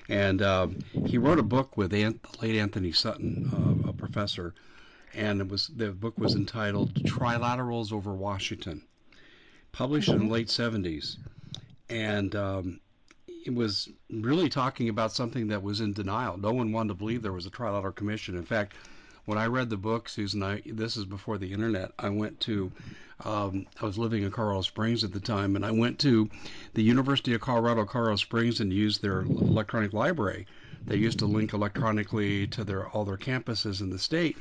And uh, he wrote a book with Ant- the late Antony Sutton, uh, a professor, and it was the book was entitled "Trilaterals over Washington." Published in the late 70s. And um, it was really talking about something that was in denial. No one wanted to believe there was a trilateral commission. In fact, when I read the book, Susan, I, this is before the internet, I went to, um, I was living in Colorado Springs at the time, and I went to the University of Colorado, Colorado Springs, and used their electronic library They used to link electronically to their all their campuses in the state.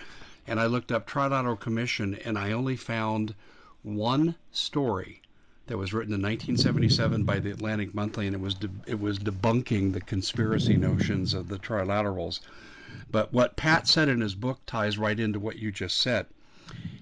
And I looked up Trilateral Commission, and I only found one story that was written in 1977 by the Atlantic Monthly, and it was de- it was debunking the conspiracy notions of the trilaterals. But what Pat said in his book ties right into what you just said.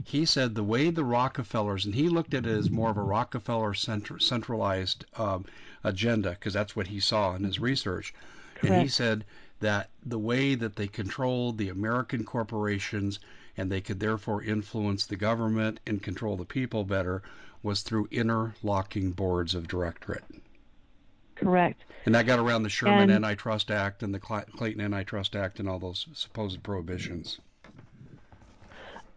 He said the way the Rockefellers, and he looked at it as more of a Rockefeller centralized um, agenda, because that's what he saw in his research. Correct. And he said that the way that they controlled the American corporations and they could therefore influence the government and control the people better was through interlocking boards of directorate. Correct. And that got around the Sherman And- Antitrust Act and the Clayton Antitrust Act and all those supposed prohibitions.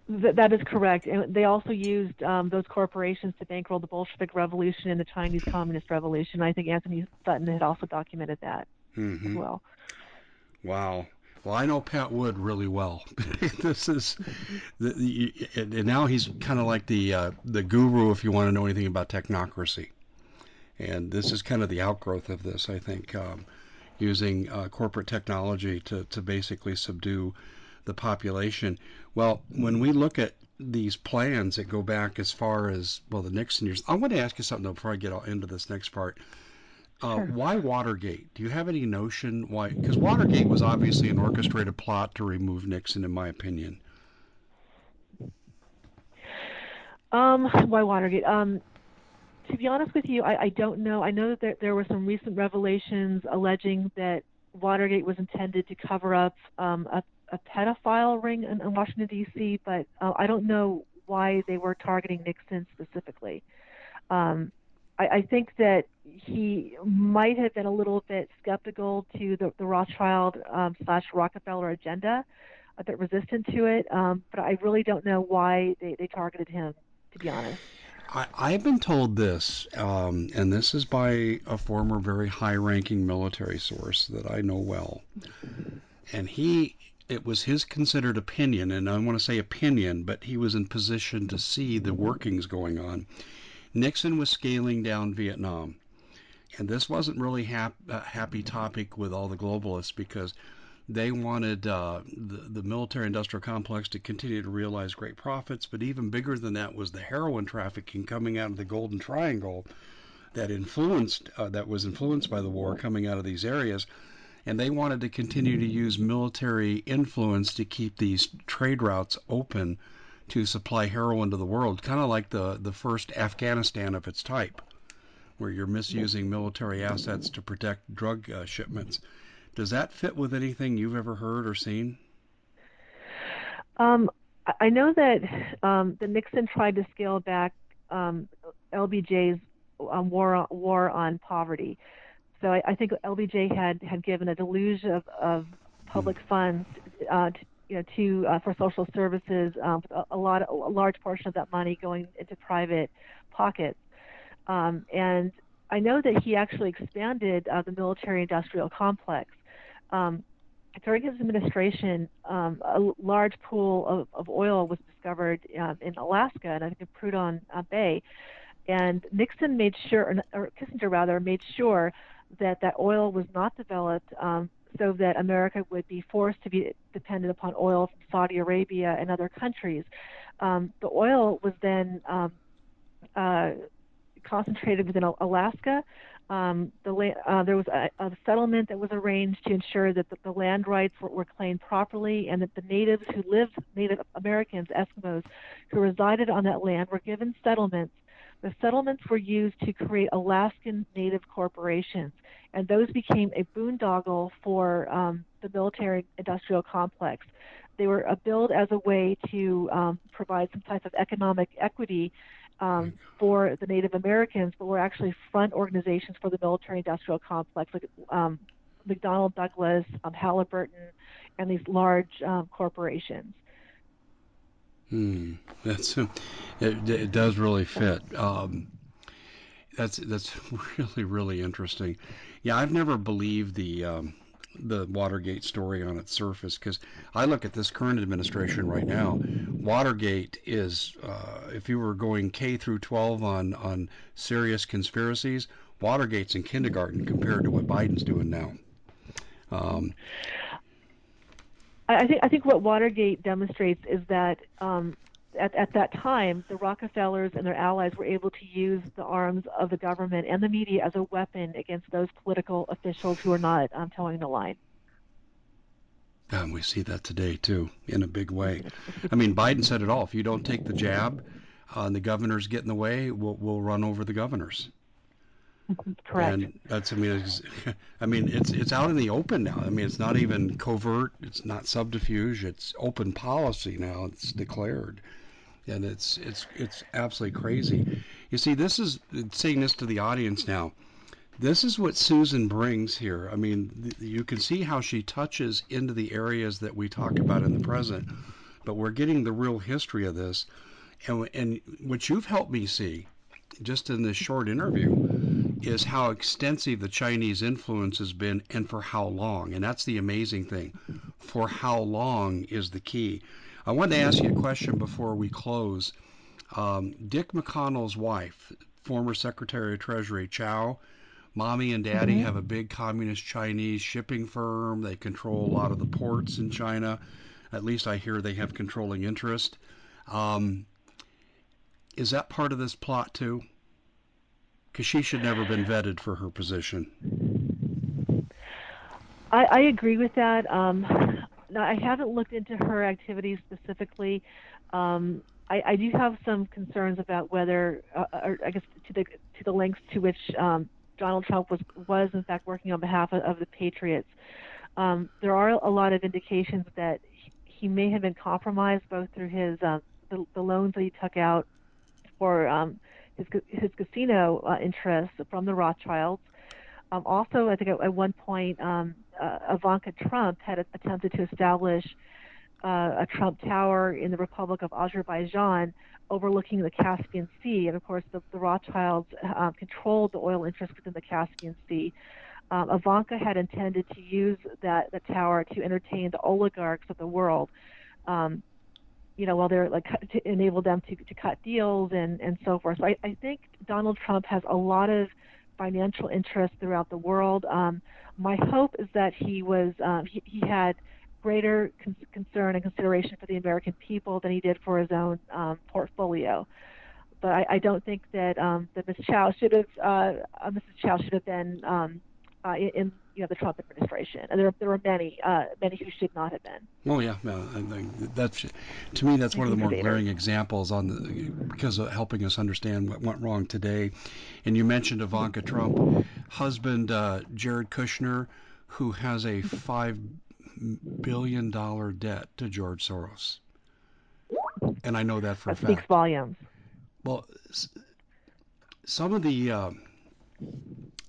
Th- that is correct. And they also used um, those corporations to bankroll the Bolshevik Revolution and the Chinese Communist Revolution. I think Antony Sutton had also documented that hmm as well. Wow. Well, I know Pat Wood really well. this is, the, the, and now he's kind of like the uh, the guru if you want to know anything about technocracy. And this is kind of the outgrowth of this, I think, um, using uh, corporate technology to to basically subdue the population. Well, when we look at these plans that go back as far as well the Nixon years, I want to ask you something though before I get into this next part. Uh, Sure. Why Watergate? Do you have any notion why? Because Watergate was obviously an orchestrated plot to remove Nixon, in my opinion. Um, why Watergate? Um, to be honest with you, I, I don't know. I know that there, there were some recent revelations alleging that Watergate was intended to cover up um, a, a pedophile ring in, in Washington D.C., but uh, I don't know why they were targeting Nixon specifically. Um, I, I think that he might have been a little bit skeptical to the, the Rothschild um, slash Rockefeller agenda, a bit resistant to it, um, but I really don't know why they, they targeted him, to be honest. I, I've been told this, um, and this is by a former very high-ranking military source that I know well, and he. It was his considered opinion, and I want to say opinion, but he was in position to see the workings going on. Nixon was scaling down Vietnam. And this wasn't really hap- a happy topic with all the globalists because they wanted uh, the, the military industrial complex to continue to realize great profits. But even bigger than that was the heroin trafficking coming out of the Golden Triangle that influenced, uh, that was influenced by the war coming out of these areas. And they wanted to continue to use military influence to keep these trade routes open to supply heroin to the world, kind of like the, the first Afghanistan of its type where you're misusing military assets to protect drug uh, shipments. Does that fit with anything you've ever heard or seen? Um, I- know that um, the Nixon tried to scale back um, LBJ's um, war on, war on poverty. So I, I think LBJ had, had given a deluge of, of public funds uh, to, you know, to uh, for social services, um, a, lot, a large portion of that money going into private pockets. Um, and I know that he actually expanded uh, the military-industrial complex. Um, during his administration, um, a large pool of, of oil was discovered um, in Alaska, and I think in Prudhoe uh, Bay. And Nixon made sure, or, or Kissinger rather, made sure that that oil was not developed um, so that America would be forced to be dependent upon oil from Saudi Arabia and other countries. Um, the oil was then um, uh, concentrated within Alaska. Um, the la- uh, there was a, a settlement that was arranged to ensure that the, the land rights were, were claimed properly, and that the natives who lived, Native Americans, Eskimos, who resided on that land, were given settlements. The settlements were used to create Alaskan Native corporations, and those became a boondoggle for um, the military-industrial complex. They were uh, billed as a way to um, provide some type of economic equity um, for the Native Americans, but were actually front organizations for the military-industrial complex, like um, McDonnell Douglas, um, Halliburton, and these large um, corporations. Hmm. That's it, it does really fit. Um, that's that's really really interesting. Yeah, I've never believed the um, the Watergate story on its surface because I look at this current administration right now. Watergate is, uh, if you were going K through 12 on on serious conspiracies, Watergate's in kindergarten compared to what Biden's doing now. Um, I think I think what Watergate demonstrates is that um, at, at that time, the Rockefellers and their allies were able to use the arms of the government and the media as a weapon against those political officials who are not um, toeing the line. And we see that today too, in a big way. I mean, Biden said it all. If you don't take the jab, uh, and the governors get in the way, we'll, we'll run over the governors. Correct. And that's I mean it's, I mean it's it's out in the open now. I mean it's not even covert. It's not subterfuge. It's open policy now. It's declared, and it's it's it's absolutely crazy. You see, this is saying this to the audience now. This is what Susan brings here. I mean, you can see how she touches into the areas that we talk about in the present, but we're getting the real history of this. And, and what you've helped me see just in this short interview is how extensive the Chinese influence has been and for how long. And that's the amazing thing. For how long is the key. I wanted to ask you a question before we close. Um, Dick McConnell's wife, former Secretary of Treasury Chao, Mommy and Daddy mm-hmm. have a big communist Chinese shipping firm. They control a lot of the ports in China. At least I hear they have controlling interest. Um, is that part of this plot too? Because she should never have been vetted for her position. I, I agree with that. Um, I haven't looked into her activities specifically. Um, I, I, do have some concerns about whether, uh, or I guess, to the to the lengths to which um, Donald Trump was was in fact working on behalf of, of the Patriots. Um, there are a lot of indications that he, he may have been compromised both through his uh, the, the, loans that he took out for um, his his casino uh, interests from the Rothschilds. Um, also, I think at, at one point um, uh, Ivanka Trump had attempted to establish uh, a Trump Tower in the Republic of Azerbaijan overlooking the Caspian Sea. And of course, the, the Rothschilds um, controlled the oil interests within the Caspian Sea. Um, Ivanka had intended to use that the tower to entertain the oligarchs of the world. Um, you know, while they're like to enable them to, to cut deals and, and so forth. So I, I think Donald Trump has a lot of financial interest throughout the world. Um, my hope is that he was um, he, he had greater con- concern and consideration for the American people than he did for his own um, portfolio. But I, I, don't think that um, that Ms. Chao should have uh, uh, Mrs. Chao should have been um, uh, in you know the Trump administration, and there there were many uh, many who should not have been. Well, yeah, no, that's to me that's one of the more glaring examples on the because of helping us understand what went wrong today. And you mentioned Ivanka Trump, husband uh, Jared Kushner, who has a five billion dollar debt to George Soros, and I know that for that a fact. Speaks volumes. Well, some of the, uh,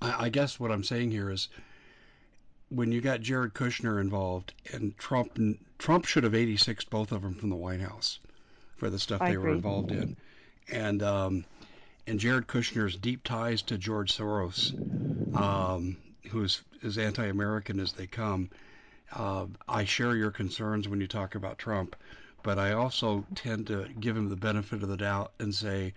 I, I guess what I'm saying here is, when you got Jared Kushner involved and Trump, Trump should have 86 both of them from the White House for the stuff I they agree. were involved in, and um, and Jared Kushner's deep ties to George Soros, um, who's as anti-American as they come uh, I share your concerns when you talk about Trump, but I also tend to give him the benefit of the doubt and say,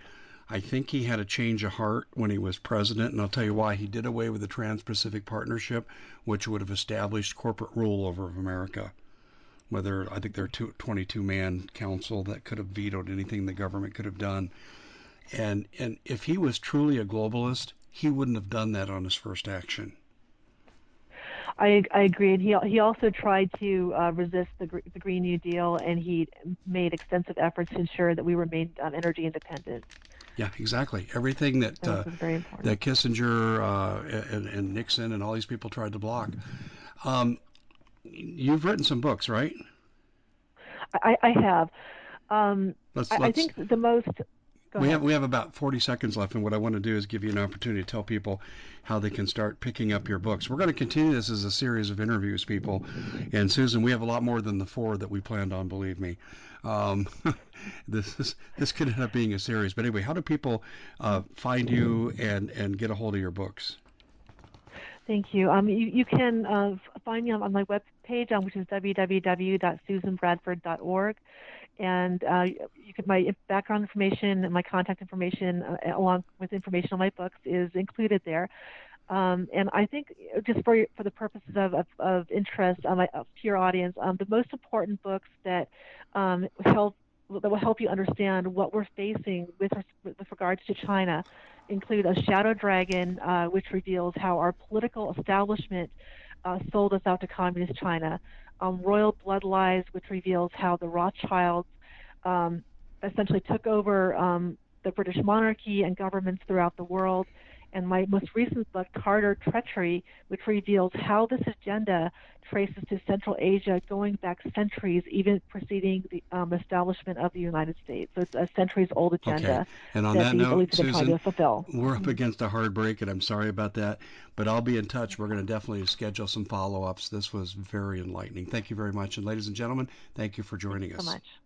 I think he had a change of heart when he was president, and I'll tell you why. He did away with the Trans Pacific Partnership, which would have established corporate rule over America. Whether I think there are 22 man council that could have vetoed anything the government could have done. And, and if he was truly a globalist, he wouldn't have done that on his first action. I, I agree. And he, he also tried to uh, resist the, the Green New Deal, and he made extensive efforts to ensure that we remained um, energy independent. Yeah, exactly. Everything that uh, that Kissinger uh, and, and, Nixon and all these people tried to block. Um, you've written some books, right? I, I have. Um, let's, let's, I think the most we have we have about 40 seconds left, and what I want to do is give you an opportunity to tell people how they can start picking up your books. We're going to continue this as a series of interviews, people. And Susan, we have a lot more than the four that we planned on. Believe me. Um, this is, this could end up being a series. But anyway, how do people uh, find you and and get a hold of your books? Thank you. Um, you, you can uh, find me on, on my webpage, um, which is www.susanbradford.org and uh, you my background information and my contact information, uh, along with information on my books, is included there. Um, and I think just for for the purposes of, of, of interest um, to your audience, um, the most important books that um, help that will help you understand what we're facing with with regards to China include A Shadow Dragon, uh, which reveals how our political establishment uh, sold us out to communist China. Um, Royal Blood Lies, which reveals how the Rothschilds um, essentially took over um, the British monarchy and governments throughout the world and my most recent book, Khazar Treachery, which reveals how this agenda traces to Central Asia going back centuries, even preceding the um, establishment of the United States. So it's a centuries old agenda. Okay. And on that, that note, Susan, we're up against a hard break, and I'm sorry about that, but I'll be in touch. We're going to definitely schedule some follow ups. This was very enlightening. Thank you very much. And ladies and gentlemen, thank you for joining Thanks us. so much.